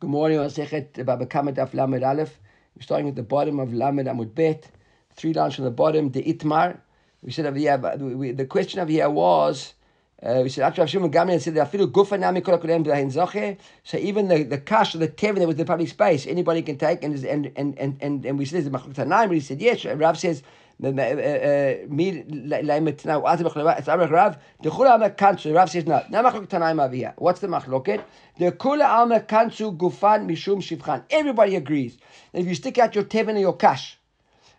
Good morning, Masechet Baba Kama Daf Lamed Aleph. We're starting at the bottom of Lamed Amud Bet, three lines from the bottom, the Itmar. We said over here, the question over here was, we said, after Rav Shimon Gamliel said, "Afilu gufa nami kol hakodem b'lehin zoche." So even the, the kash, the tevin that was the public space, anybody can take, and and and and and, we said, "Machlok Tanaim," he said, yes. Rav says, uh, "Mi leimet now." As Rav, Rav, the chula alma kansu. Rav says, "No, no machlok Tanaim here." What's the machloket? The kula alma kansu gufan mishum shivchan. Everybody agrees that if you stick out your tevin or your kash,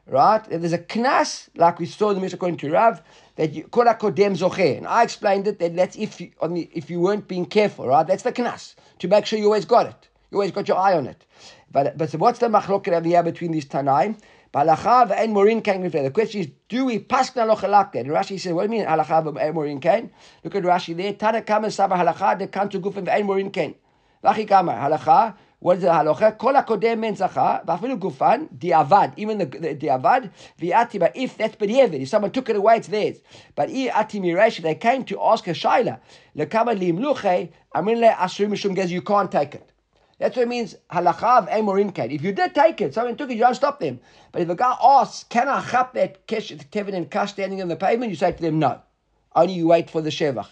right? If there's a knas, like we saw in the Mishnah according to Rav, that you kol hakodem zocher. And I explained it that that's if you, the, if you weren't being careful, right? That's the knas to make sure you always got it. You always got your eye on it. But but so what's the machloket over here between these tanaim? Balacha and morin kain The question is, do we paskna loch like that? And Rashi says, what do you mean halacha and morin kain? Look at Rashi there. Tana kama saba halacha de kantu gufin and morin kain. Vachi kama halacha. What is the halacha? Kol hakodem men zacha, v'afilu gufan, diavad, even the, the diavad, v'ati, but if that's b'diavad, if someone took it away, it's theirs. But i ati miresh, they came to ask a shaila, lekama limluche, amin le asur mishum gez, you can't take it. That's what it means, halacha of emorin. If you did take it, someone took it, you don't stop them. But if a guy asks, can I chap that kesh, tevin and kash standing on the pavement, you say to them, no. Only you wait for the shevach.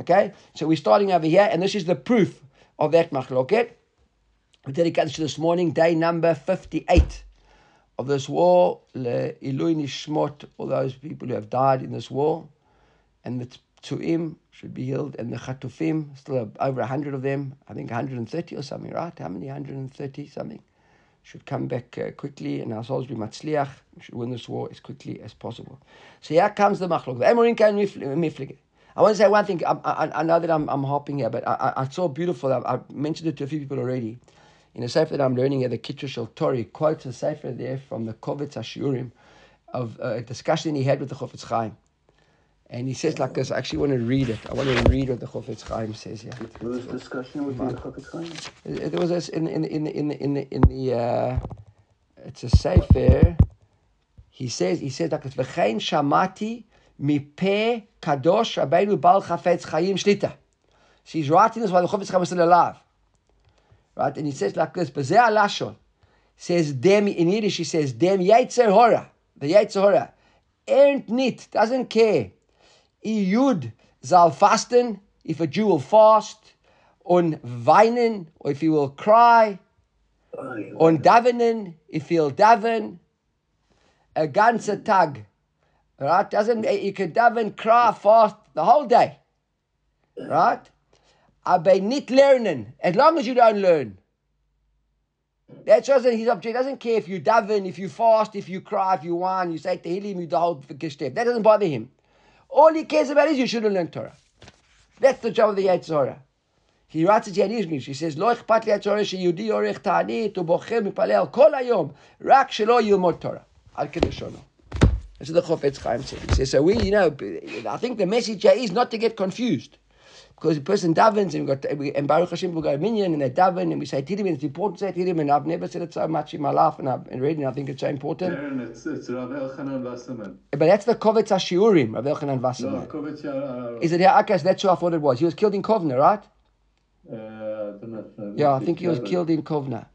Okay? So we're starting over here, and this is the proof of that machloket. We dedicated to this morning, day number 58 of this war, Le Ilui Nishmot, all those people who have died in this war, and the Tuim should be healed, and the Chatufim, still over 100 of them, I think 130 or something, right? How many? 130 something. Should come back uh, quickly, and our souls be matzliach. Should win this war as quickly as possible. So here comes the machlok. The. I want to say one thing. I, I, I know that I'm, I'm hopping here, but I, I, I saw beautiful. I, I mentioned it to a few people already. In a sefer that I'm learning at the Kitcher Shel Tori, quotes a sefer there from the Kovetz HaShiurim of uh, a discussion he had with the Chofetz Chaim. And he says like this, I actually want to read it. I want to read what the Chofetz Chaim says here. There was discussion with the Chofetz Chaim. Uh, There was this in in in in in the, in the uh, it's a sefer. He says he says like it's v'chein shamati mipe kadosh Rabbeinu bal chafetz chayim shlita. So he's writing this while the Chofetz Chaim is still alive, right? And he says like this, "Bezeh alashon." Says dem in Yiddish. He says dem yetzer hora. The yetzer hora, ernt nit doesn't care. Iyud zal fasten if a Jew will fast, on weinen or if he will cry, on davenen if he'll daven, a ganze tag. Right? Doesn't you can daven, cry, fast the whole day. Right? Aber nicht lernen, as long as you don't learn. That's also his object. doesn't care if you daven, if you fast, if you cry, if you whine, you say Tehillim, you the whole step. That doesn't bother him. All he cares about is you shouldn't learn Torah. That's the job of the Yetzirah. He writes it here in English. He says, לא אכפת לי הצורך שיהודי עורך תענית ובוחר מתפלל כל היום, רק שלא ילמוד תורה. עד כלשונו. That's what the Chofetz Chaim said. He says, so we, you know, I think the message here is not to get confused. Because the person davens, and, we got, and Baruch Hashem, we got a minion, and they daven, and we say Tehillim, and it's important to say Tehillim, and I've never said it so much in my life, and I've and read it, and I think it's so important. Aaron, it's, it's Rav Elchanan Wasserman. But that's the Kovetz HaShiurim, Rav Elchanan No, Kovetz, uh, Is it here? Okay, so that's who I thought it was. He was killed in Kovna, right? uh, I know. Yeah, I think he was killed in Kovna,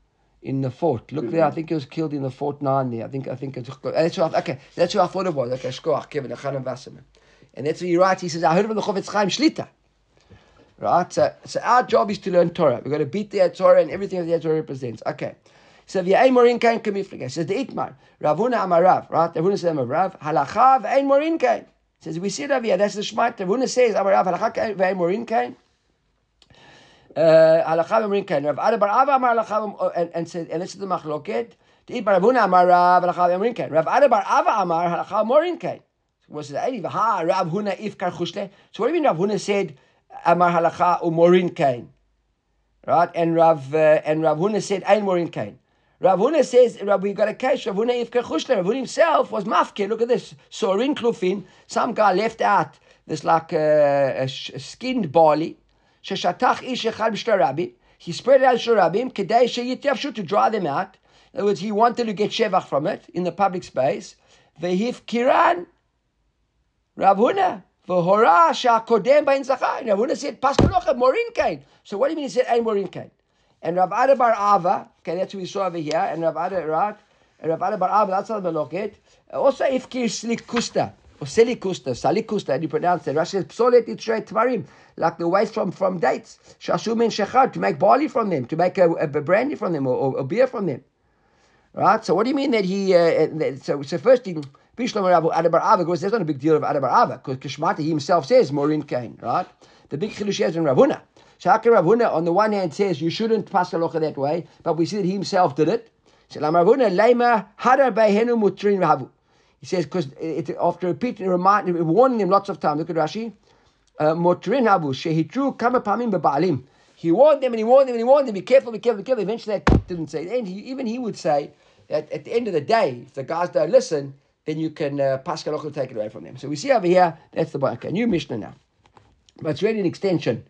in the fort. Look there, I think he was killed in the Fort Nine there. I think, I think it's that's what I, okay. That's what I thought it was. Okay, Shkoach, Kevin, Chanan Wasserman, and that's what he writes. He says, I heard from the Chofetz Chaim Shlita. Right, so, so our job is to learn Torah. We've got to beat the Torah and everything that the Torah represents. Okay. So the ein morin kain kamifliga. Says the Itmar. Rav Huna Amarav. Right? Rav Huna says Amarav. Halacha ve'ein morin kain. Says we see Rav here. That's the Shmat. Rav Huna says Amarav. Halacha ve'ein morin kain. Uh, halacha ve'ein kain. Rav Ada bar Ava Amar halacha uh, and and said and this is the machloket. The Itmar Rav Huna Amarav. Halacha ve'ein morin kain. Rav Ada bar Ava Amar halacha morin kain. Was it any ha Rav Huna ifkar chushle? So what do you mean Rav Huna said Amar halacha umorin kain? Right? And Rav uh, and Rav Huna said ein morin kain. Rav Huna says, Rav, we got a case. Rav Huna Yivke Chushler. Rav Huna himself was mafke. Look at this. Sorin Klufin. Some guy left out this like uh, skinned barley. Sheshatach ish echad b'shtar rabbi. He spread it out shtar rabbim. Kedei sheyitavshu to dry them out. In other words, he wanted to get shevach from it in the public space. Vehif kiran. Rav Huna. V'hora sha'kodem ba'in zachar. Rav Huna said, Paskalocha, morin kain. So what do you mean he said, ein morin kain? And Rav Ada Bar Ava, okay, that's what we saw over here, and Rav Ada, right? And Rav Ada Bar Ava, that's how the loket. Also, Ifkir Slik Kusta, or Seli Kusta, Salik Kusta, and you pronounce it. Rashi says, Psolet Itrei Tvarim, like the waste from, from dates. Shashum and Shechar, to make barley from them, to make a, a brandy from them, or, or, or beer from them. Right? So what do you mean that he, uh, that, so, so first he, Bishlam Adabar Ava, because there's not a big deal of Adabar Ava, because Kishmata himself says Morin Kain, right? The big Chidush is in Rav Huna. Can Rav Huna on the one hand says you shouldn't pass halacha that way, but we see that he himself did it. So Rav Huna Lema Hadar Behenu Mutrin Rahavu. He says because after repeating, reminding, warning him lots of times. Look at Rashi. Uh, Mutrin Havu Shehitru Kamapamim Bebaalim. He warned them and he warned them and he warned them. Be careful, be careful, be careful. Eventually, that didn't say it. And he, even he would say that at the end of the day, if the guys don't listen, then you can uh, pass halacha take it away from them. So we see over here that's the okay, new Mishnah now, but it's really an extension.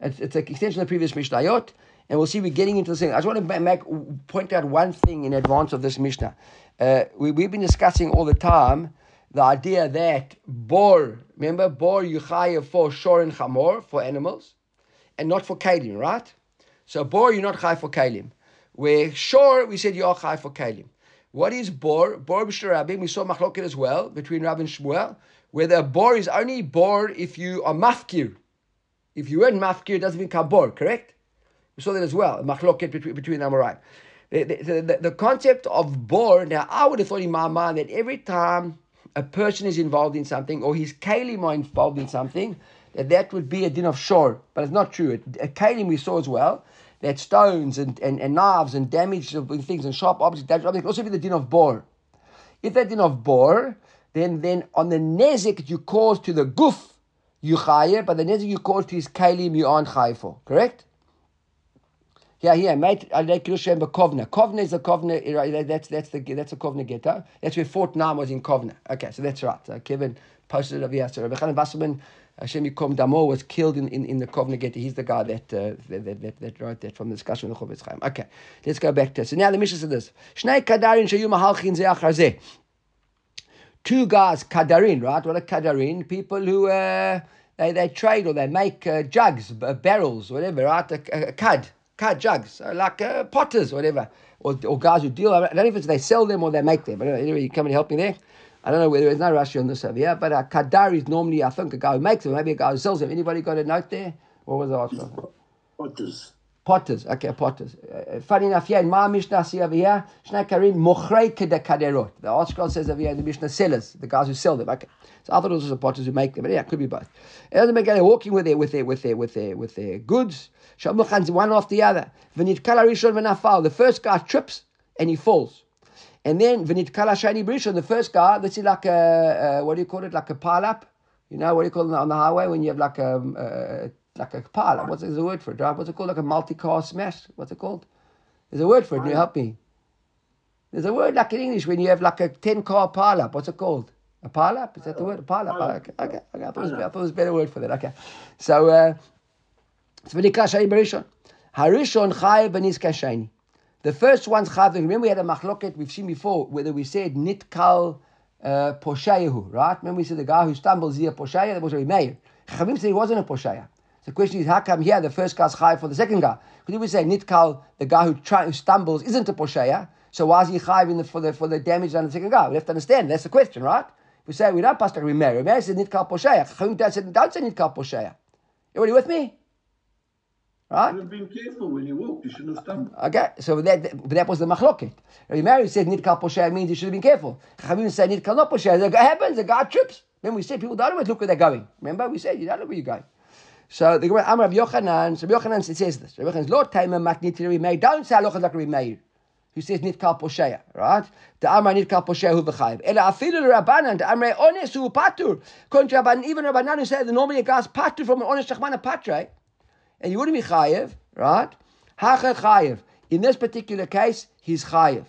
It's, it's an extension of the previous Mishnayot, and we'll see we're getting into the thing. I just want to make, point out one thing in advance of this Mishnah. Uh, we, we've been discussing all the time the idea that bor, remember, bor yuchayev for shor and chamor, for animals, and not for kalim, right? So bor, you're not chay for kalim. Where shor, we said you're chay for kalim. What is bor? Bor b'shirabim, we saw machloket as well, between Rab and Shmuel, the bor is only bor if you are mafkir. If you weren't mafkir, it doesn't become bor, correct? We saw that as well, machloket between, between Amorai. The, the, the, the, concept of bor, now I would have thought in my mind that every time a person is involved in something or his kalim are involved in something, that that would be a din of shor. But it's not true. A kalim we saw as well, that stones and, and, and knives and damage things and sharp objects, damage objects, also be the din of bor. If that din of bor, then then on the nezik you cause to the guf, you chayer, but the nezik you cause to his kalim you aren't chayer for. Correct? Yeah, yeah, mate. I like Kirushem Kovna. Kovna is a kovna. That's that's the that's a kovna ghetto. That's where Fort Nine was in Kovna. Okay, so that's right. So Kevin posted it over here. So Rabbi Chanan Wasserman, Hashem Yikom Damo, was killed in, in, in the kovna ghetto. He's the guy that, uh, that, that, that, wrote that from the discussion of the Chofetz Chaim. Okay, let's go back to it. So now the mission says this: Shnei kadarin shayu mahalchin zeachar Two guys, kadarin, right? What are kadarin? People who uh, they, they trade or they make uh, jugs, barrels, whatever, right? A, a, car jugs, uh, like uh, potters, whatever, or, or guys who deal. I don't know if it's they sell them or they make them. But anyway, you come and help me there. I don't know whether there's no Rashi on this over here, but a kadar is normally, I think, a guy who makes them, maybe a guy who sells them. Anybody got a note there? What was the answer? Potters. Potters, okay, potters. Uh, funny enough, here in my Mishnah, see over here, Shnei Karin, Mochrei Kaderot. The article says over here in the Mishnah, sellers, the guys who sell them. Okay. So I thought it was the potters who make them, but yeah, it could be both. It doesn't make any walking with their, with their, with their, with their, with their goods. Shamluchan's one after the other. V'nit kala rishon v'nafal. The first guy trips and he falls. And then v'nit kala shani brishon. The first guy, this is like a, what do you call it? Like a pile up. You know, what do you call it on the highway when you have like a, a like a pile. up? What's the word for it? What's it called? Like a multi-car smash. What's it called? There's a word for it. Can you help me? There's a word like in English when you have like a ten-car pile up. What's it called? A pile up? Is that the word? A pile up? Okay, okay. okay. I, thought was, I thought it was a better word for that. Okay. So, uh, Harishon Chayev Beniz The first one's Chayev. Remember, we had a machloket we've seen before, whether we said Nitkal uh, Poshayahu, right? Remember, we said the guy who stumbles here Poshaya, that was a Meir. Chavim said he wasn't a Poshaya. The question is, how come here the first guy's Chayev for the second guy? Because we say Nitkal, the guy who, try, who stumbles, isn't a Poshaya. So why is he Chayev the, for, the, for the damage on the second guy? We have to understand. That's the question, right? We say we don't pass like Remeir. Remeir says Nitkal Poshaya. Chavim said, don't say Nitkal Poshaya. Everybody with me? Right? You have been careful when you walk. You shouldn't have stumbled. Okay, so that that was the machloket. Rabbi Meir said nidkal posher means you should have been careful. Chavim said nidkal not posher. The guy happens. The guy trips. Then we said people don't always look where they're going. Remember we said you don't know where you're going. So the Gemara Amar Rabbi Yochanan. So Rabbi Yochanan says this. Rabbi Yochanan Lord Taima matnit Rabbi Meir. Don't say halacha like Rabbi Meir. Who says nitkal posher, right? The Amar nitkal posher hu v'chayiv. Ela afilu Rabbanan. The Amar ones hu patur. Rabbanan, even Rabbanan who said that normally a guy's patur from an honest shachman patre and you wouldn't be chayiv, right? Hacha chayiv. In this particular case, he's chayiv.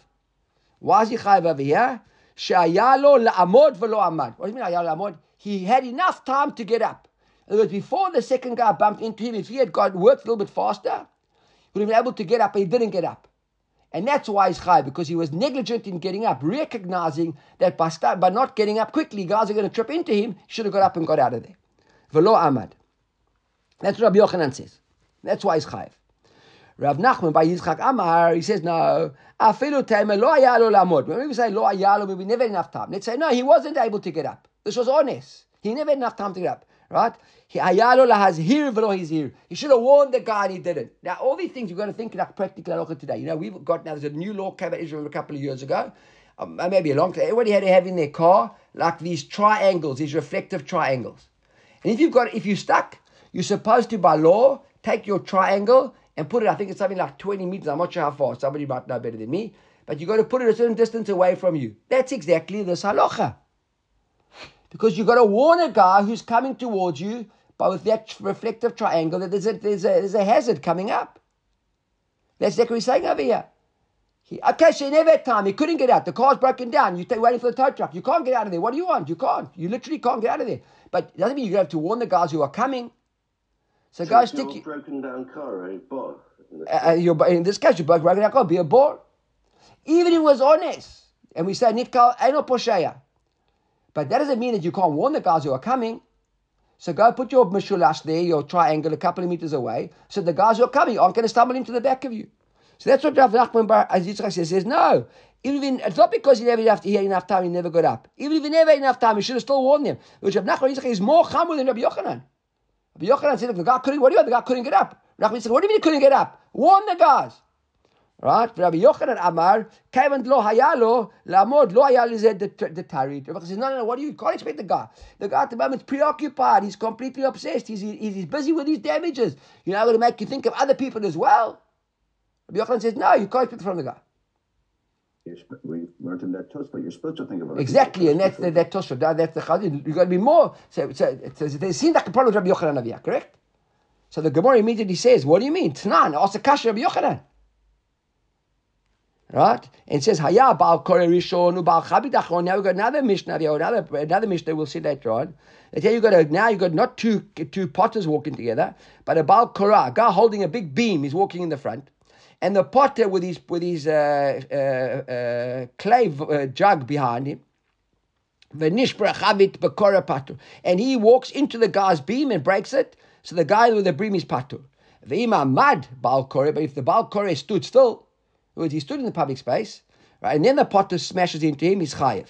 Why is he chayiv over here? Shayalo la'amod v'lo amad. What do you mean ayalo la'amod? He had enough time to get up. In other words, before the second guy bumped into him, if he had got worked a little bit faster, he would have been able to get up, but he didn't get up. And that's why he's chayiv, because he was negligent in getting up, recognizing that by, start, by not getting up quickly, guys are going to trip into him. He should have got up and got out of there. V'lo amad. That's what Rabbi Yochanan says. That's why he's chayiv. Rav Nachman bar Yitzchak Amar, he says, no, afilu tema lo ayalo lamod. When we say lo ayalo, we never had enough time. Let's say, no, he wasn't able to get up. This was honest. He never had enough time to get up, right? He has here v'lo he's here. He should have warned the guy and he didn't. Now, all these things you've got to think like practically today. You know, we've got now, there's a new law came out Israel a couple of years ago, um, maybe a long time. Everybody had to have in their car like these triangles, these reflective triangles. And if you've got, if you're stuck, you're supposed to, by law, take your triangle and put it, I think it's something like 20 meters. I'm not sure how far. Somebody might know better than me. But you've got to put it a certain distance away from you. That's exactly the halacha. Because you've got to warn a guy who's coming towards you, but with that reflective triangle, that there's a, there's a, there's a hazard coming up. That's exactly what he's saying over here. He, okay, so he never had time. He couldn't get out. The car's broken down. You're waiting for the tow truck. You can't get out of there. What do you want? You can't. You literally can't get out of there. But it doesn't mean you have to warn the guys who are coming. So, so guys, stick. broken down car, a bar. Uh, uh in this case, you're broken down car, be a bar. Even if it was honest, and we say Nikal Eno Posheya. But that doesn't mean that you can't warn the guys who are coming. So go put your mishulash there, your triangle, a couple of meters away, so the guys who are coming aren't going to stumble into the back of you. So that's what Rav Nachman Bar Yitzchak says. says no. Even it's not because he never enough he had enough time, he never got up. Even if he never had enough time, he should have still warned them. Which Rav Nachman Yitzchak is more chamur than Rabbi Yochanan. Rabbi Yochanan said, the guy couldn't. What do you want? The guy couldn't get up. Rabbi said, what do you mean he couldn't get up? Warn the guys. Right? Rabbi Yochanan Amar, Kevin lo hayalo, lamod lo hayal is the tarid. Rabbi says, no, no, no, what do you, you can't expect the guy. The guy at the moment is preoccupied. He's completely obsessed. He's, he's, he's busy with his damages. You're not going to make you think of other people as well. Rabbi Yochanan says, no, you can't expect from the guy. We learned in that Tosfot, you're supposed to think about it. Exactly, and that's the, that Tosfot, that, that's the Chazid. You've got to be more. So, so, so they seem like the problem of Rabbi Yochanan Aviyah, correct? So the Gemara immediately says, what do you mean? Tnan, also Rabbi Yochanan. Right? And it says, Haya Baal Kore Rishon, Baal Chabit Achron. Now we've got another Mishnah, another, another Mishnah we'll see later on. They tell you got a, now you've got not two, two potters walking together, but a Baal Korah, a guy holding a big beam is walking in the front and the potter with his with his uh, uh, uh, clay uh, jug behind him. And he walks into the guy's beam and breaks it. So the guy with the beam is patur. The imam mad but if the balkore stood still, he stood in the public space, right, and then the potter smashes into him, he's chayiv.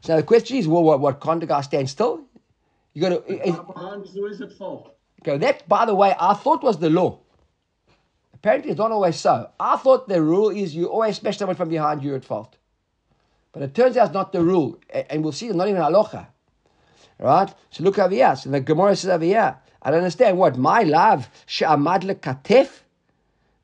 So the question is, well, what, what can't the guy stand still? You got to. Behind is at fault. Okay, that by the way, I thought was the law. Apparently, it's not always so. I thought the rule is you always smash someone from behind, you're at fault. But it turns out it's not the rule. And we'll see it's not even halacha. Right? So look over here. So the Gemara says over here. I don't understand what. My love, she'amad lekatef.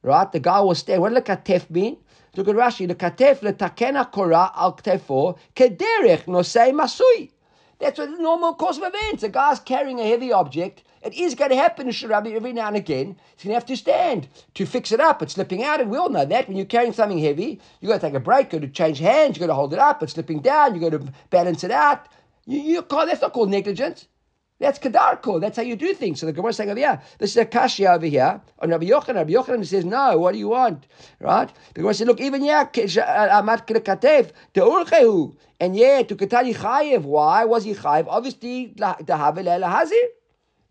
Right? The guy was standing. What does lekatef mean? Look at Rashi. Lekatef letakena korah al ktefo kederech nosei masui. That's the normal course of events. A guy's carrying a heavy object it is going to happen Shirabi every now and again. He's going to have to stand to fix it up. It's slipping out, and we all know that. When you're carrying something heavy, you've got to take a break, you've got to change hands, you've got to hold it up, it's slipping down, you've got to balance it out. You, you can't, that's not called negligence. That's kadarko. That's how you do things. So the Gemara is saying over here, this is a kashya over here on Rabbi Yochanan. Rabbi Yochanan says, no, what do you want? Right? The Gemara says, look, even yeah, uh, amat katef, te'urchehu. And yeah, to katali chayev. Why was he chayev? Obviously, the havel el hazir.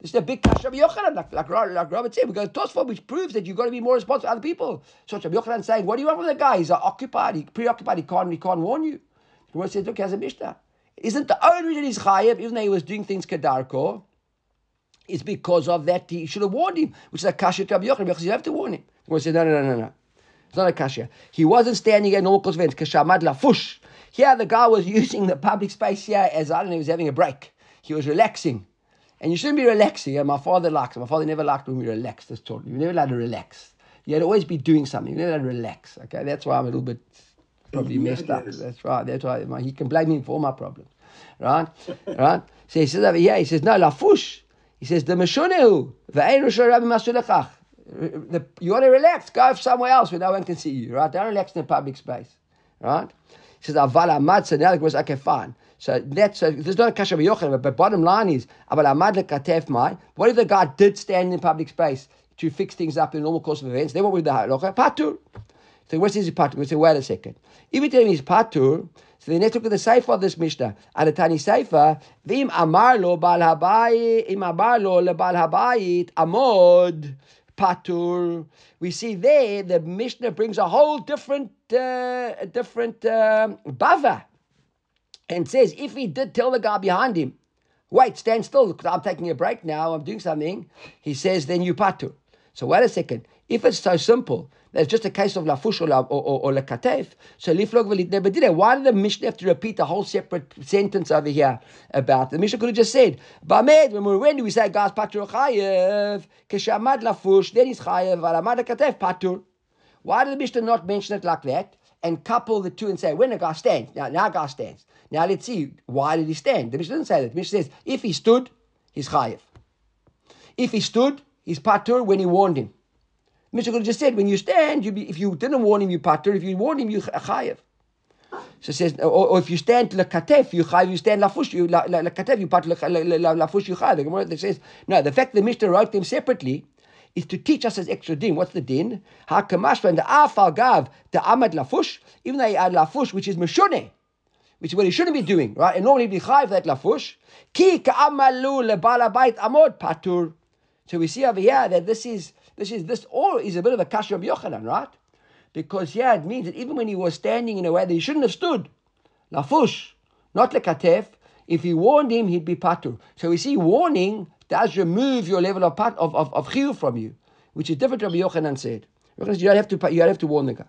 This is a big kasha of Yochanan, like, like, like Robert said. We got a Tosfot which proves that you've got to be more responsible to other people. So Rabbi Yochanan saying, what do you want from the guy? He's occupied, he's preoccupied, he can't, he can't warn you. The Gemara says, look, he has a Mishnah. Isn't the only reason he's chayiv, even though he was doing things kedarko, is because of that he should have warned him, which is a kasha to Rabbi Yochanan, because you have to warn him. The says, no, no, no, no, no. It's not a kasha. He wasn't standing at normal course events, kashamad lafush. Here the guy was using the public space here as, I don't know, he was having a break. He was relaxing. And you shouldn't be relaxing. And my father liked it. My father never liked when we relaxed as children. You never allowed to relax. You had to always be doing something. You never allowed to relax. Okay, that's why I'm a little bit probably messed up. That's right. That's right. he can blame me for all my problems. Right? right? So he says over here, he says, no, lafush. He says, the meshunehu, rabbi masulechach. You want to relax, go somewhere else where no one can see you, right? Don't relax in a public space, right? He says, aval amad, so now it was, okay, fine. So that's so there's not a kasha Yochanan, but bottom line is about amad lekatef mai. What if the guy did stand in public space to fix things up in the normal course of events? Then what would the halacha patur? So what's his patur? We say wait a second. If you tell me he's patur, so then let's look at the sefer of this mishnah. At a tiny sefer, v'im amar lo bal habayit, im amar lo lebal habayit amod patur. We see there the Mishnah brings a whole different, uh, different um, bava, and says if he did tell the guy behind him, wait, stand still, because I'm taking a break now, I'm doing something. He says, then you patur. So wait a second. If it's so simple, that's just a case of lafush or, or, or, or lekatef. So liflog velitne Why did the Mishnah have to repeat a whole separate sentence over here about? The Mishnah could have just said, Bamed, when we when we say gas patur chayev, keshamad lafush, then he's chayev, valamad lekatef patur. Why did the Mishnah not mention it like that? And couple the two and say, when a guy stands, now, now a guy stands. Now let's see, why did he stand? The Mishnah doesn't say that. The Mishnah says, if he stood, he's chayev. If he stood, he's patur when he warned him. Mishnah just said, when you stand, you be, if you didn't warn him, you pater. If you warn him, you chayev. So it says, or, or if you stand lekatef, you chayev. You stand lafush, you lekatef, you pater lafush, you chayev. The Gemara says, no, the fact that Mishnah wrote them separately is to teach us as extra din. What's the din? Hakamash and the afal gav the amad lafush, even though he had lafush, which is meshone, which is what he shouldn't be doing, right? And normally he'd be chayiv that lafush. Ki ka'amalu lebalabait amod patur. So we see over here that this is this is this all is a bit of a kasha of Yochanan, right? Because yeah, it means that even when he was standing in a way that he shouldn't have stood, lafush, not lekatef, if he warned him, he'd be patur. So we see warning does remove your level of pat, of, of, of from you, which is different from Yochanan said. You don't have to you don't have to warn the guy.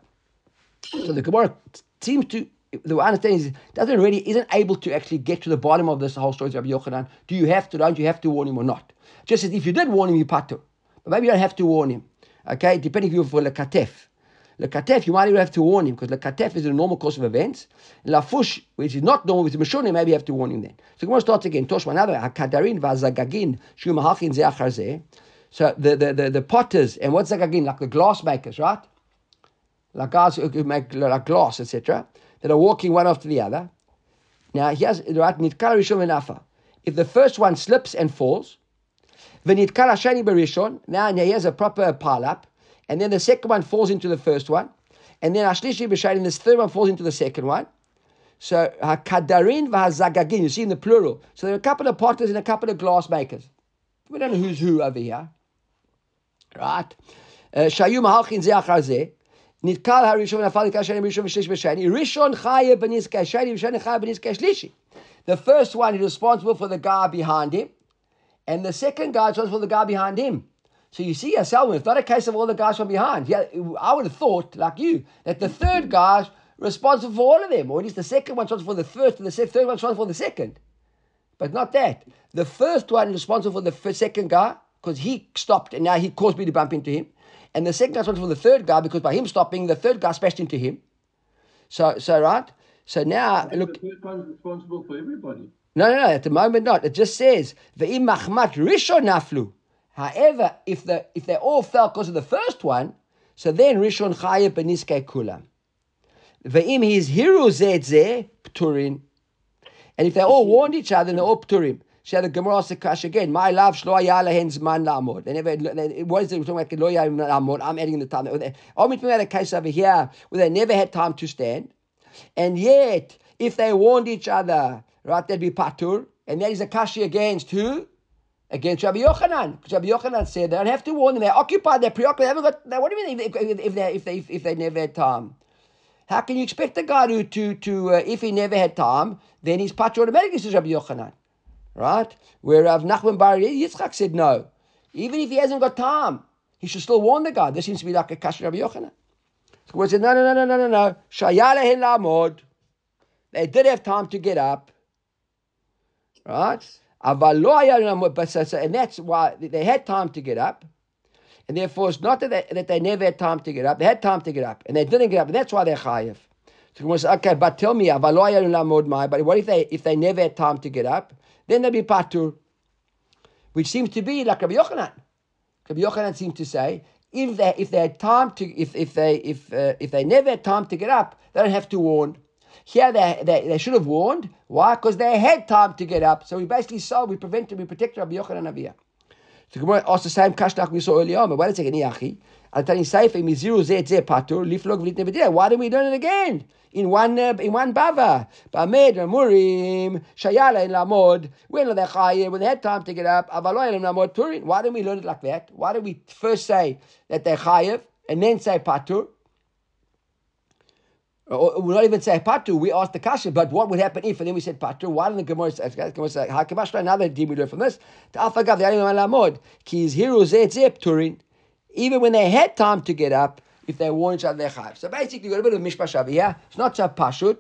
So the Gemara seems to the understanding is doesn't really isn't able to actually get to the bottom of this whole story of Yochanan. Do you have to? Don't you have to warn him or not? Just as if you did warn him, you patur. But maybe you don't have to warn him. Okay, depending if you're for lekatef. Lekatef, you might even have to warn him because lekatef is a normal course of events. Lafush, which is not normal, which is mishone, maybe you have to warn him then. So Gemara starts again. Toshma another hakadarin vazagagin shumahachin zeachar So the, the, the, the potters and what's zagagin like the glass makers, right? Like guys who make like glass, etc. That are walking one after the other. Now here's right If the first one slips and falls, V'nitkar Hashani Berishon. Now he has a proper pile up, and then the second one falls into the first one, and then Ashlishi B'Shani, this third one falls into the second one. So Hakadarin v'Hazagagin. You see in the plural. So there are a couple of potters and a couple of glass makers. We don't know who's who over here, right? Uh, Shayu Mahalchin Zeachar Zeh. נתקל הראשון ונפל נתקל שני ראשון ושלישי בשני. ראשון חיה בנזקי שני וראשון חיה בנזקי שלישי. The first one is responsible for the guy behind him and the second guy was for the guy behind him. So you see, Selwyn, it's not a case of all the guys from behind. Yeah, I would have thought, like you, that the third guy's responsible for all of them, or at least the second one's responsible for the first, and the third one's responsible for the second. But not that. The first one is responsible for the second guy because he stopped and now he caused me to bump into him. And the second guy is responsible for the third guy because by him stopping, the third guy smashed into him. So, so right. So now, look. The third one's responsible for everybody. No, no, no. At the moment, not. It just says ve'im machmat rishon naflu. However, if the if they all fell because of the first one, so then rishon chayev beniskei kulam. Ve'im his hiru zeh pturin. And if they all warned each other, then they're all pturim. She had the Gemara asked again. My love shlo yalahen zman lamod. They never. What is it? We're talking about lo lamod. I'm adding the time. I'm talking about a case over here where they never had time to stand, and yet if they warned each other right? There'd be patur, and there is a kashi against who? Against Rabbi Yochanan. Because Rabbi Yochanan said they don't have to warn them. They're occupied. They're preoccupied. They haven't got. What do you mean if, if, if they if they if they never had time? How can you expect a guy to to to uh, if he never had time, then he's patur automatically says Rabbi Yochanan, right? Where Rav Nachman Bar Yitzchak said no, even if he hasn't got time, he should still warn the guy. This seems to be like a kashi Rabbi Yochanan. So we said no no no no no no no. Shayala. They did have time to get up. Right? And that's why they had time to get up. And therefore, it's not that they, that they never had time to get up. They had time to get up. And they didn't get up. And that's why they're chayiv. So we say, okay, but tell me, but what if they if they never had time to get up? Then they'll be patur. Which seems to be like Rabbi Yochanan. Rabbi Yochanan seems to say, if they if they had time to if if they if uh, if they never had time to get up, they don't have to warn. Here they, they, they should have warned. Why? Because they had time to get up. So we basically saw, we prevented, we protected Rabbi Yochanan Aviyah. So Gemara asked the same like we saw earlier on. But wait a second, Yachi. Liflog v'lit nevedeh. Why don't we learn it again? In one uh, in one bava. Ba'med murim shayala in lamod. When they chayiv, when they had time to get up, avaloy in lamod turin. Why don't we learn it like that? Why don't we first say that they chayiv and then say patur? Or we not even say patu, we asked the kasha, but what would happen if? And then we said patu. Why didn't the Gemara say, Gemara say, Hakamash, another deal we learn from this? To Alfagav, the Alim Alamod, Zet Zep Turin. Even when they had time to get up, if they warned each other, they chayiv. So basically, we've got a bit of mishpash over here. It's not so pashut.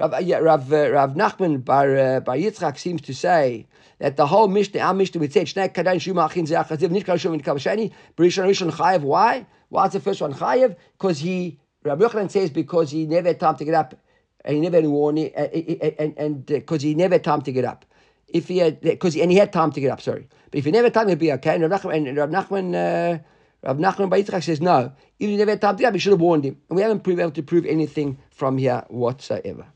Rav, yeah, Rav, uh, Rav Nachman Bar, uh, Bar Yitzchak seems to say that the whole Mishnah, our Mishnah, we said, Shnei Kadain Shuma Achin Ze'achaziv, Nishkar Shum Nikam Sheni, Barishon Rishon Chayiv. Why? Why's the first one Chayiv? Because he, Rabbi Yochanan says, because he never had time to get up and he never had warning, uh, and because he never had time to get up. If he had, because and he had time to get up. Sorry, but if he never had time, he'd be okay. And Rav Nachman, and Rav Nachman, uh, Rav Nachman Yitzchak says no. If he never had time to get up, he should have warned him. And we haven't been able to prove anything from here whatsoever.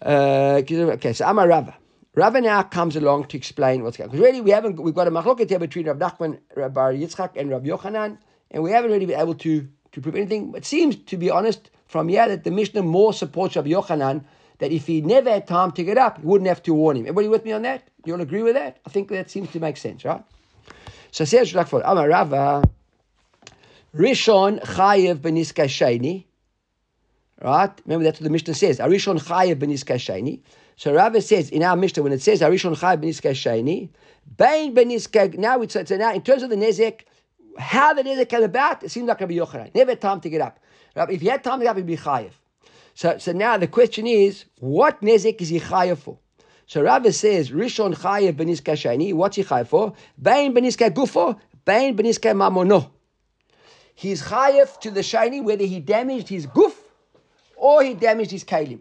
Uh, okay, so Amar Rava. Rava now comes along to explain what's going. Because really, we haven't, we've got a machloket here between Rav Nachman, Rav Bar Yitzchak, and Rav Yochanan, and we haven't really been able to, to prove anything. It seems, to be honest, from here that the Mishnah more supports Rabbi Yochanan that if he never had time to get up, he wouldn't have to warn him. Everybody with me on that? You all agree with that? I think that seems to make sense, right? So says Amar Rava, Rishon Chayev Beniska Sheni. Right? Remember that's what the Mishnah says. Arishon Chayev Beniska Sheni. So Rava says in our Mishnah when it says Arishon Chayev Beniska Sheni, Bain Beniska. Now it's so now in terms of the nezek, how the nezek came about, it seems like Rabbi Yochanan. Never had time to get up. If he had time to get up, he'd be chayev. So, so now the question is, what nezek is he chayev for? So Rabbi says, Rishon chayev beniska shani. What's he chayev for? Bain beniska gufo, bain beniska mamono. He's chayev to the shiny whether he damaged his guf or he damaged his kalim.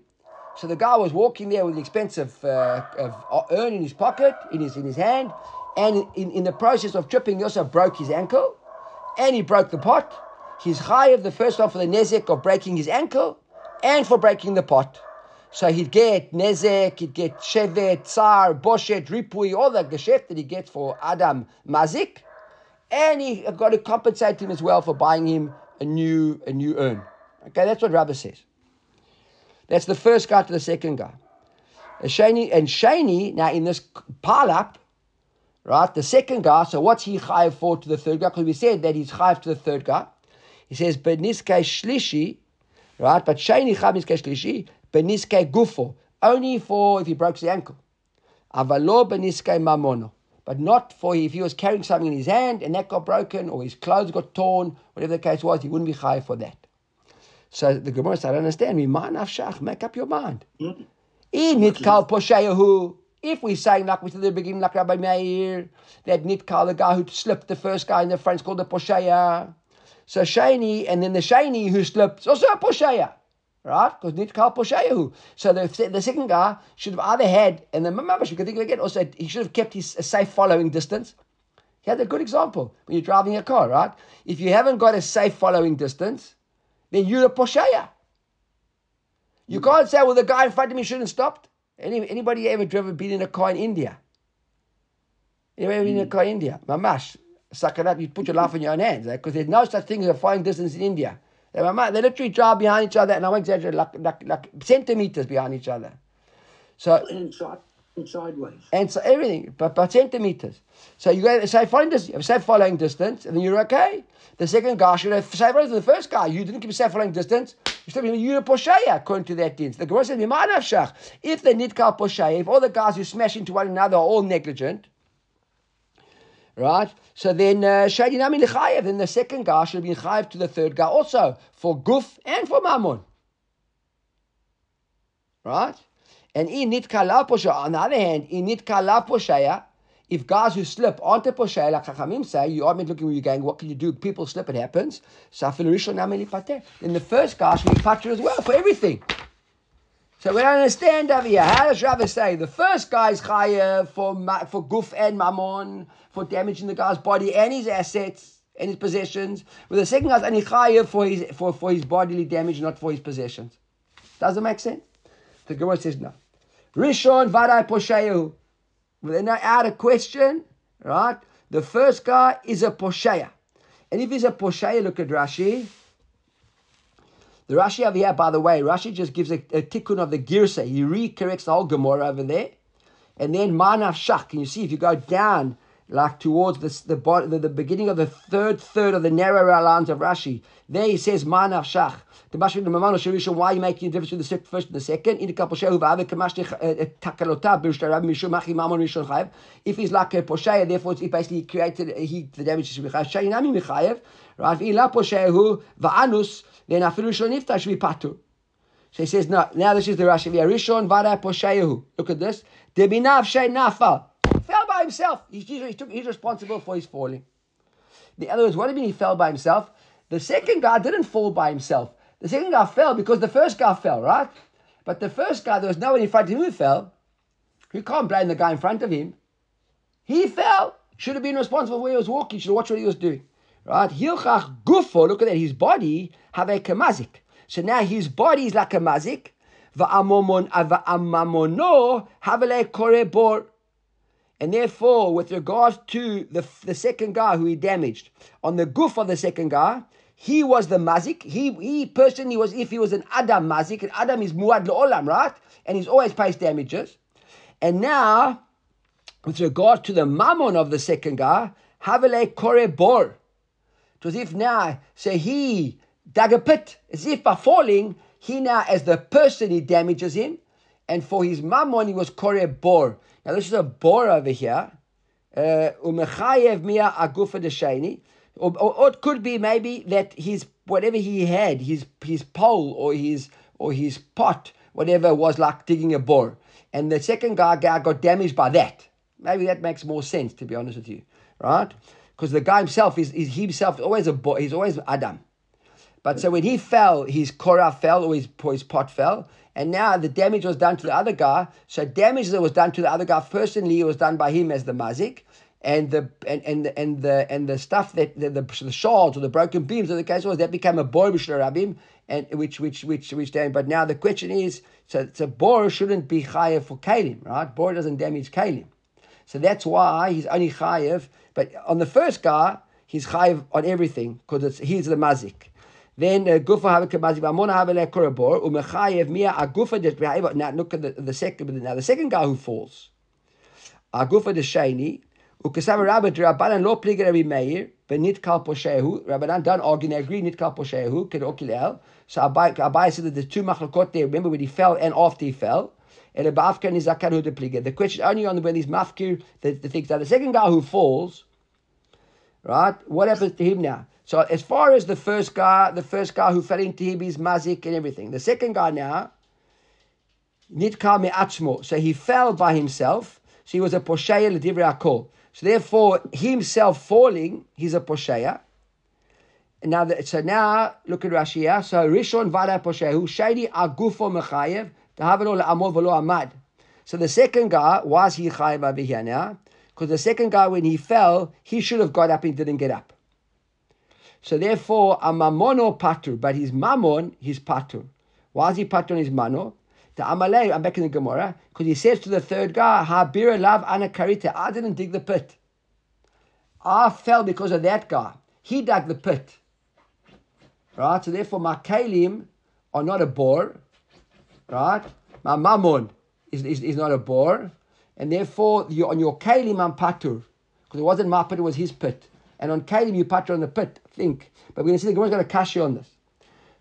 So the guy was walking there with an expensive uh, of urn in his pocket, in his in his hand, and in, in the process of tripping, he also broke his ankle, and he broke the pot. He's high of the first one for the nezek of breaking his ankle, and for breaking the pot. So he'd get nezek, he'd get shevet, tsar, boshet, ripui, all the geschäft that he gets for Adam Mazik, and he got to compensate him as well for buying him a new a new urn. Okay, that's what Rabbi says. That's the first guy to the second guy. Shani, and Shani, now in this pile up, right, the second guy, so what's he chayiv for to the third guy? Because we said that he's chayiv to the third guy. He says, Beniske Shlishi, right? But Shani Chab Niske Shlishi, Beniske Gufo, only for if he broke the ankle. Avalo Beniske Mamono. But not for if he was carrying something in his hand and that got broken or his clothes got torn, whatever the case was, he wouldn't be high for that. So the Gemara said, I don't understand. Make up your mind. Mm-hmm. If we say, like we said at the beginning, like Rabbi Meir, that Nitkal, the guy who slipped the first guy in the front, called the Poshaya. So Shani, and then the Shani who slipped, is also a Poshaya, Right? Because Nitkal Posheyahu. So the, the second guy should have either had, and the Mamash, you can think of again, also he should have kept his safe following distance. He had a good example when you're driving a car, right? If you haven't got a safe following distance, then you're a Poshaya. You can't say, well, the guy in front of me shouldn't have stopped. Any, anybody ever driven, been in a car in India? Anybody ever been in a hmm. car in India? Mamash suck it up, you put your life in your own hands. Because eh? there's no such thing as a flying distance in India. They, they literally drive behind each other, and I won't exaggerate, like, like, like centimeters behind each other. So and, sideways. And so everything, but by centimeters. So you go say following distance, say following distance, and then you're okay. The second guy should have say following the first guy. You didn't keep safe following distance. You still you're a posheya according to that dins. The Gemara says, if the nitkal posheya, if all the guys who smash into one another are all negligent, right? So then, uh, Shadinami Lechayev, then the second guy should have been Chayev to the third guy also, for Guf and for Mammon. Right? And in Nitka Posha, on the other hand, in Nitka Poshaya, if guys who slip onto Poshaya, like Chachamim say, you are looking where you're going, what can you do? People slip, it happens. So Then the first guy should be as well for everything. So we don't understand over here. How does Rabbi say the first guy's chayav for for guf and mammon for damaging the guy's body and his assets and his possessions, but the second guy's only chayav for his for, for his bodily damage, not for his possessions. Does it make sense? The Gemara says no. Rishon vaday posheyu. They're not out of question right? The first guy is a posheya. And if he's a posheya, look at Rashi. The Rashi over here, by the way, Rashi just gives a, a tikkun of the girsa. He recorrects the whole Gemara over there. And then manaf shach. Can you see if you go down like towards the, the, the, the beginning of the third third of the narrow lines of Rashi, there he says manaf shach. The Mashmir the Mamano Shirishon, why are you making a difference between the first and the second? In the couple shehu v'ave kamashti uh, uh, takalota machi mamon rishon chayev. If he's like a posheya, therefore he basically created he the damage to Shemichayev. Shayinami michayev. Right? Ila poshehu va'anus then afilu shon nifta should be patu. So he says, no, now this is the Rashi. Rishon vada poshehu. Look at this. Debinav shay nafal. By himself. He's, he took, he's responsible for his falling. The other words, what do you mean he fell by himself? The second guy didn't fall by himself. The second guy fell because the first guy fell, right? But the first guy, there was no one in front of him who fell. You can't blame the guy in front of him. He fell. Should have been responsible where he was walking. Should have watched what he was doing. Right? Hilchach gufo, look at that. His body have a kamazik. So now his body is like a mazik. Uh, va'amamono have a korebor. And therefore, with regards to the, the second guy who he damaged, on the goof of the second guy, he was the mazik. He he personally was, if he was an Adam mazik, and Adam is muad olam, right? And he's always pays damages. And now, with regard to the mammon of the second guy, havele kore bor. It was if now, say he dug a pit, as if by falling, he now, as the person, he damages him. And for his mammon, he was kore bor. Now, this is a bore over here. Uh, Umechayev mia agufa de sheni. Or, it could be maybe that his whatever he had, his his pole or his or his pot, whatever was like digging a bore, and the second guy, guy got damaged by that. Maybe that makes more sense, to be honest with you, right? Because the guy himself is, is himself always a bo- he's always Adam. But so when he fell, his korah fell or his, his pot fell, and now the damage was done to the other guy. So damage that was done to the other guy personally was done by him as the mazik, and the and and and the and the stuff that the, the, the shards or the broken beams of the case was that became a bor rabim, and which which which which damage. But now the question is, so so bor shouldn't be chayev for kalim, right? Bor doesn't damage kalim, so that's why he's only chayev. But on the first guy, he's chayev on everything because he's the mazik. Then uh, gufa have kamazik b'amona have le korabor umechayev mia agufa de Now look at the, the second. Now the second guy who falls, agufa de sheni Ukasama Rabbi Rabbanan lo pliga Rabbi Meir, but nit kal poshehu. Rabbanan don't argue, they agree nit kal poshehu, kid okilel. So Abai, Abai said that the two machlokot there, remember when he fell and after he fell, and. The question only on when he's mafkir, the, the things. Now the second guy who falls, right, what happens to him now? So as far as the first guy, the first guy who fell into him is mazik and everything. The second guy now, nit kal me'atzmo. So he fell by himself. So he was a posheya akol. So therefore, himself falling, he's a posheya. Now, the, so now look at Rashi. Yeah? So Rishon vada poshehu shady agufo mechayev tahavelo le'amol velo amad. So the second guy was he chayev over here now, because the second guy when he fell, he should have got up and didn't get up. So therefore, a mamono patur, but his mamon, his patur. Why is he patur on his mano? The Amalei, I'm back in the Gemara, because he says to the third guy, Habira lav anakarita, I didn't dig the pit. I fell because of that guy. He dug the pit. Right? So therefore, my kalim are not a bore. Right? My mammon is, is, is not a bore. And therefore, you, on your kalim, I'm patur. Because it wasn't my pit, it was his pit. And on kalim, you patur on the pit. Think. But we're going to see the Gemara's to cash you on this.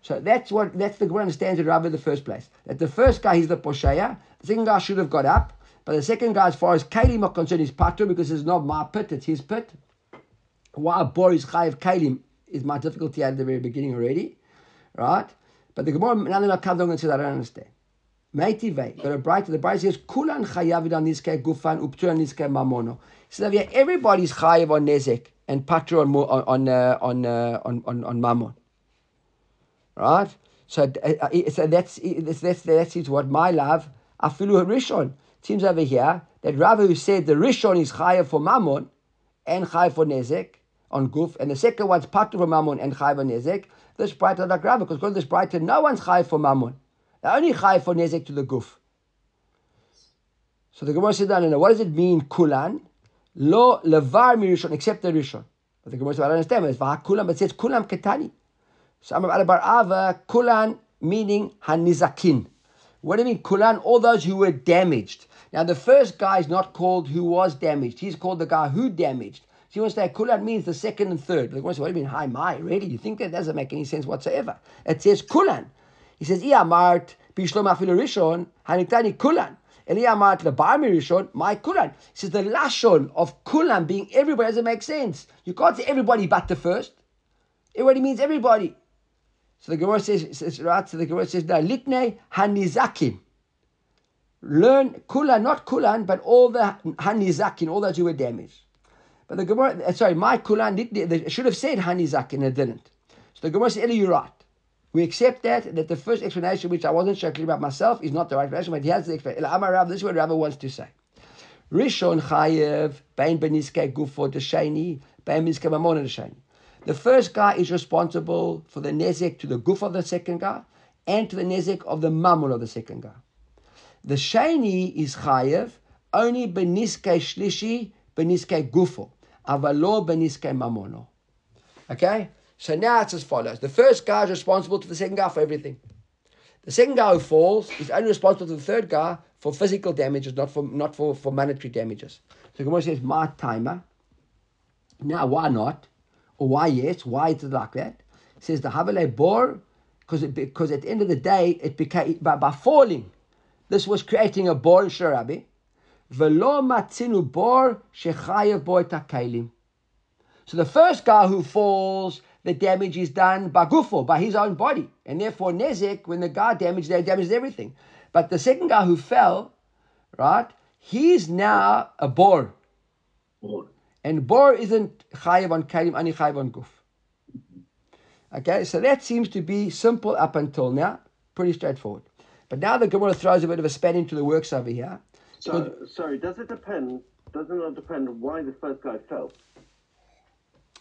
So that's what that's the Gemara understands it Rabbi in the first place. That the first guy he's the posheya, the second guy should have got up, but the second guy, as far as Kalim are concerned, is patu because it's not my pit, it's his pit. Why Bor is chayiv Kalim is my difficulty at the very beginning already, right? But the Gemara nonetheless comes along and says, I don't understand. Meitive, got a bright. The bright says, Kulan chayav on niske gufan uptur niske mamono. So that everybody's chayiv on nezek and patu on on uh, on, uh, on on on mammon right? So, uh, uh so that's, that's, that's, that's what my love, afilu rishon. Seems over here that Rav who said the rishon is chayav for mammon and chayav for nezek on guf, and the second one's patu for mammon and chayav for nezek. This braita like Rav, because according to this braita, no one's chayav for mammon. They're only chayav for nezek to the guf. So the Gemara said. What does it mean, kulan? Lo levar mirishon, except the rishon. But the Gemara says, I don't understand. It's but it says kulam ketani. So I'm about bar ava, kulan meaning hanizakin. What do you mean kulan? All those who were damaged. Now the first guy is not called who was damaged. He's called the guy who damaged. So you want to say kulan means the second and third. The Gemara says, what do you mean? Hi, my, really? You think that doesn't make any sense whatsoever? It says kulan. He says, Iyamart bishlom afilu rishon hanitani kulan. Eliyamat lebar mirishon, my kulan. Says the lashon of kulan being everybody doesn't make sense. You can't say everybody but the first. Everybody means everybody. So the Gemara says, says right, so the Gemara says, no, likne hanizakim. Learn kulan, not kulan, but all the hanizakin, all those who were damaged. But the Gemara, uh, sorry, my kulan, should have said hanizakin, it didn't. So the Gemara says, Eli, you're right. We accept that, that the first explanation, which I wasn't sure about myself, is not the right explanation, but he has the explanation. This is what Rav wants to say. Rishon chayev, bein beniske gufo desheni, bein beniske mamona desheni. The first guy is responsible for the nezek to the guf of the second guy and to the nezek of the mammon of the second guy. The sheni is chayev only beniske shlishi, beniske gufo, avalo beniske mamono. Okay? So now it's as follows. The first guy is responsible to the second guy for everything. The second guy who falls is only responsible to the third guy for physical damages, not for not for, for monetary damages. So Gemara says, my timer. Now why not? Or why yes? Why is it like that? Says the Havale bor, because because at the end of the day it became by, by falling, this was creating a bor in Sharabi. Velo matzinu bor shechayev takalim. So the first guy who falls the damage is done by Gufo, by his own body. And therefore, Nezek, when the guy damaged, they damaged everything. But the second guy who fell, right, he's now a bor. And bor isn't chayiv on kalim, ani chayiv on guf. Okay, so that seems to be simple up until now, pretty straightforward. But now the Gemara throws a bit of a span into the works over here. So, sorry, does it depend? Doesn't it depend why the first guy fell?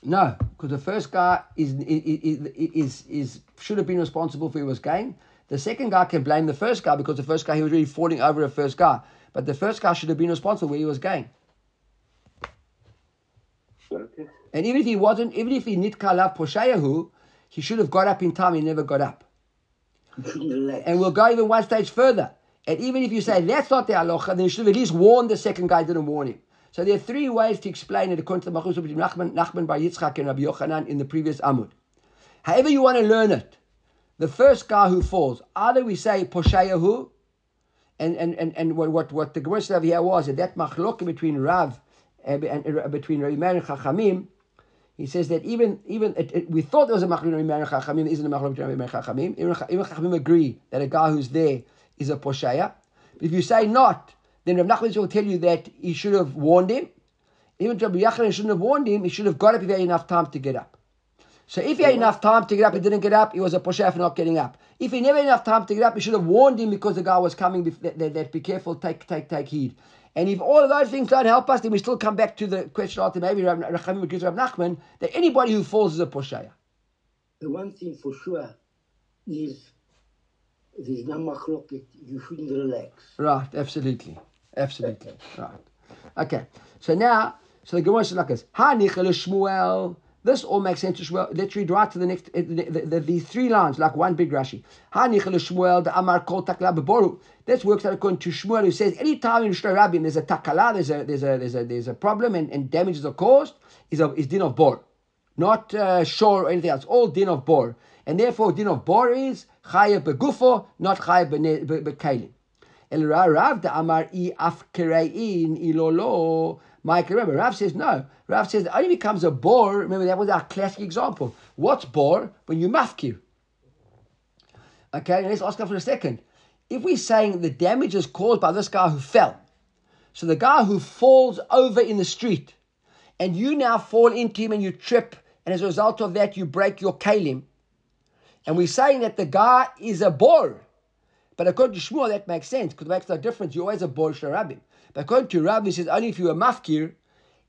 No, because the first guy is, is, is, is, should have been responsible for his gain. The second guy can blame the first guy because the first guy he was really falling over the first guy. But the first guy should have been responsible where he was going. Okay. And even if he wasn't, even if he nitka lav poshayahu, he should have got up in time. He never got up. And we'll go even one stage further. And even if you say that's not the halacha, then you should have at least warned the second guy, didn't warn him. So there are three ways to explain it according to the Machus between Nachman, Nachman Bar Yitzchak and Rabbi Yochanan in the previous Amud. However you want to learn it, the first guy who falls, either we say Poshayahu, and, and, and, and what, what, what the Gemara here was that that machlok between Rav eh, and, and, and between Rabbi Meir and Chachamim, he says that even even it, it, we thought there was a machlok between Meir and Chachamim, isn't a machlok between Rabbi Meir and Chachamim. Even, even Chachamim agree that a guy who's there is a Poshaya. But if you say not, then Rav Nachman will tell you that he should have warned him. Even Rabbi Yochanan shouldn't have warned him. He should have got up if he had enough time to get up. So if he had enough time to get up, he didn't get up. He was a posher for not getting up. If he never had enough time to get up, he should have warned him because the guy was coming. That, that, that be careful, take take take heed. And if all of those things don't help us, then we still come back to the question after maybe Chachamim agrees with Rav Nachman that anybody who falls is a posher. The one thing for sure is there's no machloket. You shouldn't relax. Right, absolutely. Absolutely. Right. Okay. So now, so the Gemara says like this: Hanichel Shmuel. This all makes sense to Shmuel. Let's read right to the next, the, the, the, the three lines, like one big Rashi. Hanichel Shmuel, the Amar Kol Takla Beboru. This works out according to Shmuel, who says anytime in Shlomo Rabbim there's a takala, there's a there's a there's a there's a problem and, and damages are caused, is a is din of bor, not uh, shore or anything else. All din of bor, and therefore din of bor is chayav begufo, not chayav bekalim. El Rav Amar i afkerein ilolo. Mike, remember, Rav says no. Rav says it only becomes a bore. Remember, that was our classic example. What's bore? When you mafkir. Okay, let's ask that for a second. If we're saying the damage is caused by this guy who fell, so the guy who falls over in the street, and you now fall into him and you trip, and as a result of that, you break your kalim, and we're saying that the guy is a bore. But according to Shmuel, that makes sense because it makes no difference. You're always a bor Rabbim. But according to Rabbi, says only if you're a mafkir.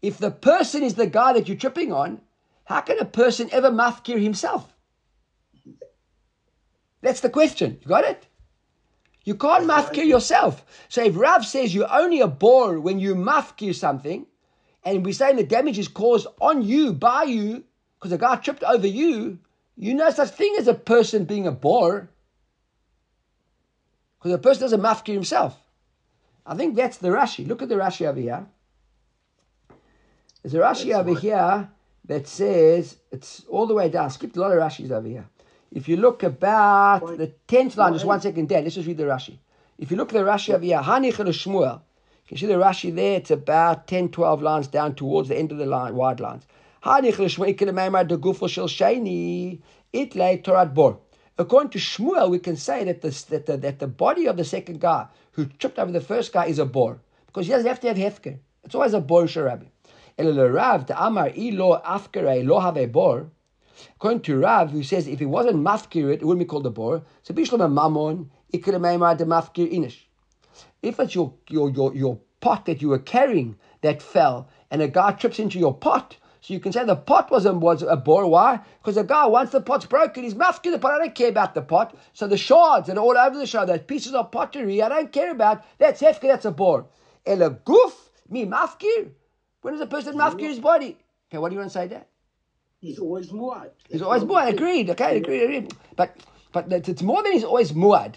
If the person is the guy that you're tripping on, how can a person ever mafkir himself? That's the question. You got it? You can't mafkir yourself. So if Rav says you're only a bor when you mafkir something, and we're saying the damage is caused on you, by you, because a guy tripped over you, you know such thing as a person being a bore. Because a person doesn't mafkir himself. I think that's the Rashi. Look at the Rashi over here. There's a Rashi over here that says, it's all the way down. Skipped a lot of Rashis over here. If you look about Point- the 10th line, just one second there, let's just read the Rashi. If you look at the Rashi over here, Hanich and Shmuel, you can see the Rashi there, it's about 10, 12 lines down towards the end of the line, wide lines. Hanich Shmuel, Ikele Meimar, the Gufo Shel Sheni, Itle Torat Bor. According to Shmuel, we can say that the, that, the, that the body of the second guy who tripped over the first guy is a bor. Because he doesn't have to have hefker. It's always a bor sharabi. Rav, Amar, lo have. According to Rav, who says if it wasn't mafkir, it wouldn't be called a bor. So Bishlam a mammon, ikre meimar de mafkir inish. If it's your, your, your, your pot that you were carrying that fell, and a guy trips into your pot, so you can say the pot was a, was a bore. Why? Because the guy, once the pot's broken, he's mafkir the pot. I don't care about the pot. So the shards are all over the shard, those pieces of pottery, I don't care about. That's hefker, that's a bore. El a goof, me mafkir. When is a person mafkir his body? Okay, what do you want to say there? He's always muad. He's always muad. Agreed. Okay, agreed. agreed. But but it's more than he's always muad.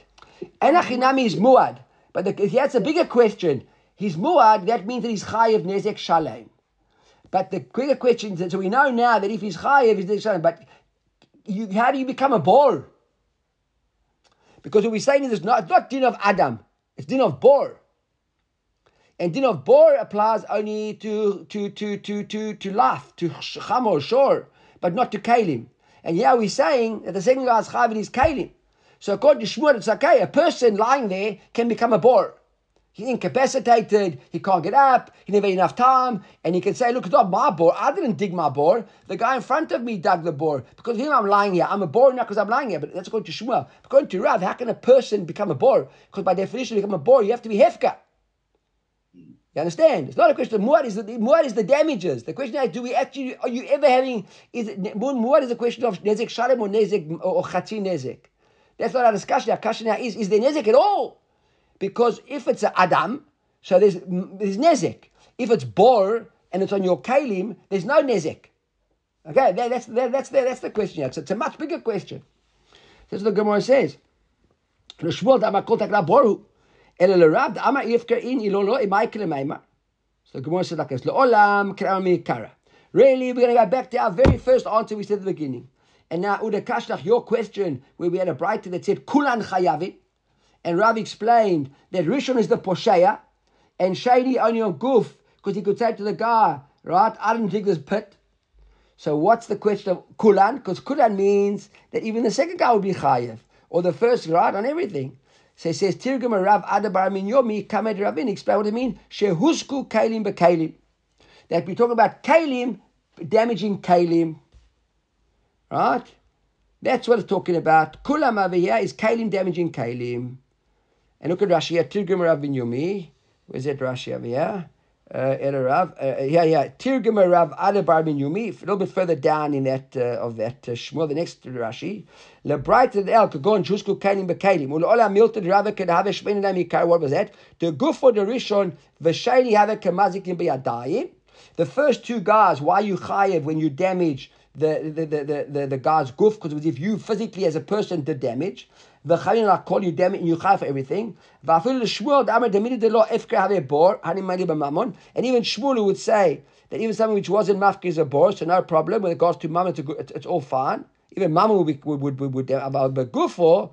Enachinami is muad. But the, that's a bigger question. He's muad. That means that he's chayiv nezek shalem. But the bigger question is, so we know now that if he's chayiv, he's nezek shalem. But you, how do you become a bor? Because what we're saying is it's not, it's not din of Adam. It's din of bor. And din of bor applies only to to to to to to life, to chamor, sure, but not to kalim. And here we're saying that the second guy is chayiv in his kalim. So according to Shmuel, it's okay. A person lying there can become a bor. He's incapacitated. He can't get up. He never had enough time, and he can say, "Look, it's not my bore. I didn't dig my bore. The guy in front of me dug the bore. Because him, I'm lying here. I'm a bore now because I'm lying here. But that's according to Shmuel. According to Rav, how can a person become a bore? Because by definition, become a bore, you have to be hefka. You understand? It's not a question of is the muad is the damages. The question is, do we actually are you ever having is it is a question of nezek shalem or nezek or chatzi nezek? That's not our discussion. Our question now is: Is there nezek at all? because if it's an adam, so there's there's nezek. If it's bor and it's on your kalim, there's no nezek. Okay, that, that's that, that's that, that's the question. It's, it's a much bigger question. That's what the Gemara says. So the Gemara says like this, Really, we're going to go back to our very first answer we said at the beginning. And now, Uda Kashlach, your question, where we had a braita that said, Kulan chayavin. And Rav explained that Rishon is the Posheya, and Shady only on Guf, because he could say to the guy, right, I didn't dig this pit. So what's the question of Kulan? Because Kulan means that even the second guy would be Chayev, or the first, right, on everything. So he says, Tirgum Rav Adda bar Minyomi, Kamed Ravin, explain what it means. Shehusku Kalim Bekalim. That we talk about Kalim damaging Kalim. Right? That's what it's talking about. Kulam over here is Kalim damaging Kalim. And look at Rashi here, Tirgum Rav Bin Yomi. Where's that Rashi over here? Uh, Rav, uh, yeah, yeah, Tirgum Rav Adda bar Minyomi. A little bit further down in that uh, of that uh, Shmuel, the next Rashi. Lebright el kagon chusku kalim bekalim. Ulola milted Rav can have a shmein lam yikar. What was that? The gufo the rishon v'shayli have kamazikim b'yadayim. The first two guys, why you chayev when you damage the the the the, the, the guy's goof? Because if you physically as a person did damage, the chayin la call you damage and you for everything. And even Shmuel would say that even something which wasn't mafkir is a bor, so no problem. When it goes to mammon, it's, it's, all fine. Even mammon would be would would would, about but gufo,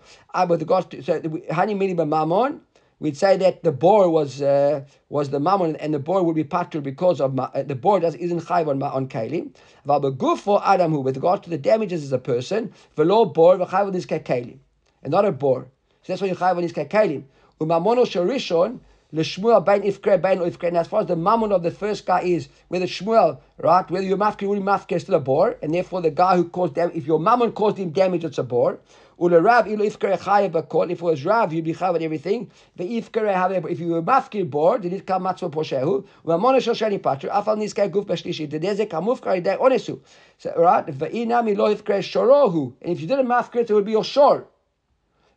with regards to so hani mani b'mamon. We'd say that the boar was uh, was the mammon, and the boar would be patur because of ma- uh, the boar does isn't chayv on on kalim. But gufo adam who with regard to the damages as a person, the velo boar v'chayv on his kalim, and not. So that's why you chayv on his kalim. Umamono sharishon l'shmuel bain ifkre bain ifkre. And as far as the mammon of the first guy is, whether Shmuel, right, whether you're mafkir or mafkir is still a boar, and therefore the guy who caused damage, if your mammon caused him damage, it's a boar. Ula Rav ilo ifkare chayev bakol. If it was Rav, you'd be chayev on everything. The ifkare have if you were mafkir board, did it come matzvah poshehu? U'amona shel shani patru. Afal niskay guf b'shlishi. The nezek hamufkar idei onesu. So right, ve'inami lo ifkare shorohu. And if you didn't mafkir, it would be your shor.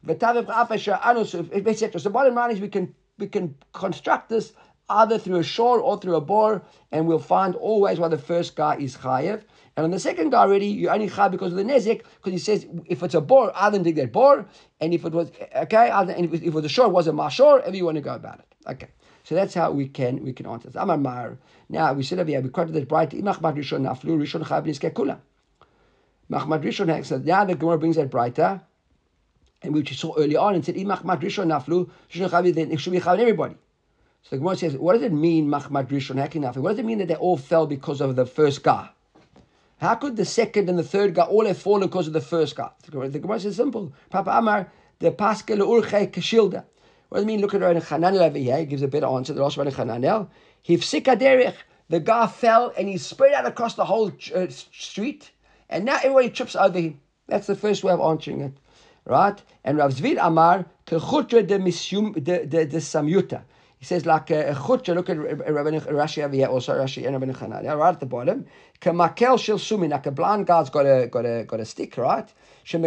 Etc. So bottom line is we can we can construct this either through a shore or through a bore, and we'll find always why the first guy is chayev. And on the second guy already, you only chayev because of the nezik, because he says if it's a bor, Adam dig that bore, and if it was okay, and if it was a shore, it was a mashor, however you want to go about it. Okay. So that's how we can we can answer. this. Amar Mar. Now we said over here we quoted that braita imachmad rishon naflu rishon chayav niskekula. Machmad rishon said now the Gemara brings that braita, and which we saw early on and said imachmad rishon naflu then it should be chayav everybody. So the Gemara says, what does it mean machmad rishon? What does it mean that they all fell because of the first guy? How could the second and the third guy all have fallen because of the first guy? The Gemara says simple. Papa Amar the paskel urche kashilda. What does it mean? Look at Rabbi Hananel over here. He gives a better answer. The Rosh Rabbi Hananel. Derech. The guy fell and he spread out across the whole uh, street, and now everybody trips over him. That's the first way of answering it, right? And Rav Zvid Amar kechutra de misyum de de, de samyuta. He says like uh, a, a chutra. Look at Rabbi Rashi over here, also Rashi and Rabbi Hananel, right at the bottom. Kamakel shel sumin. Like a blind guy's got a got a got a stick, right? He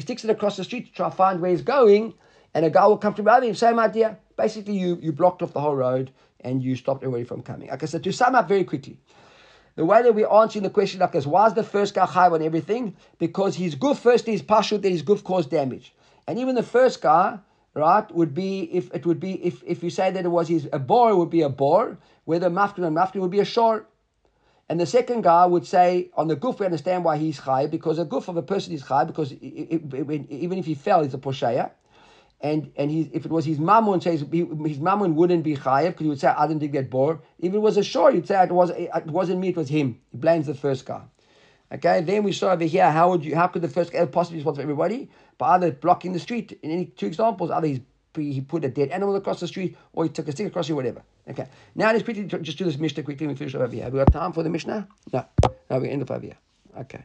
sticks it across the street to try to find where he's going, and a guy will come to behind him. Same idea. Basically, you, you blocked off the whole road and you stopped everybody from coming. Okay, so to sum up very quickly, the way that we're answering the question like this, why is the first guy high on everything? Because his goof first is partial that his goof caused damage. And even the first guy, right, would be if it would be if, if you say that it was his a bore, it would be a bore, whether mafkin and mafkin would be a short. And the second guy would say, on the goof, we understand why he's high, because a goof of a person is high, because it, it, it, even if he fell, he's a posheya. And and he, if it was his mammon, says his mammon wouldn't be chayiv because he would say I didn't get bored. If it was a shore, he'd say it was it wasn't me, it was him. He blames the first guy. Okay, then we saw over here how would you how could the first guy possibly responsible for everybody? By either blocking the street in any two examples, either he's he put a dead animal across the street, or he took a stick across or whatever. Okay. Now let's quickly just do this Mishnah quickly and we finish over here. Have we got time for the Mishnah? No. No, we end up over here. Okay.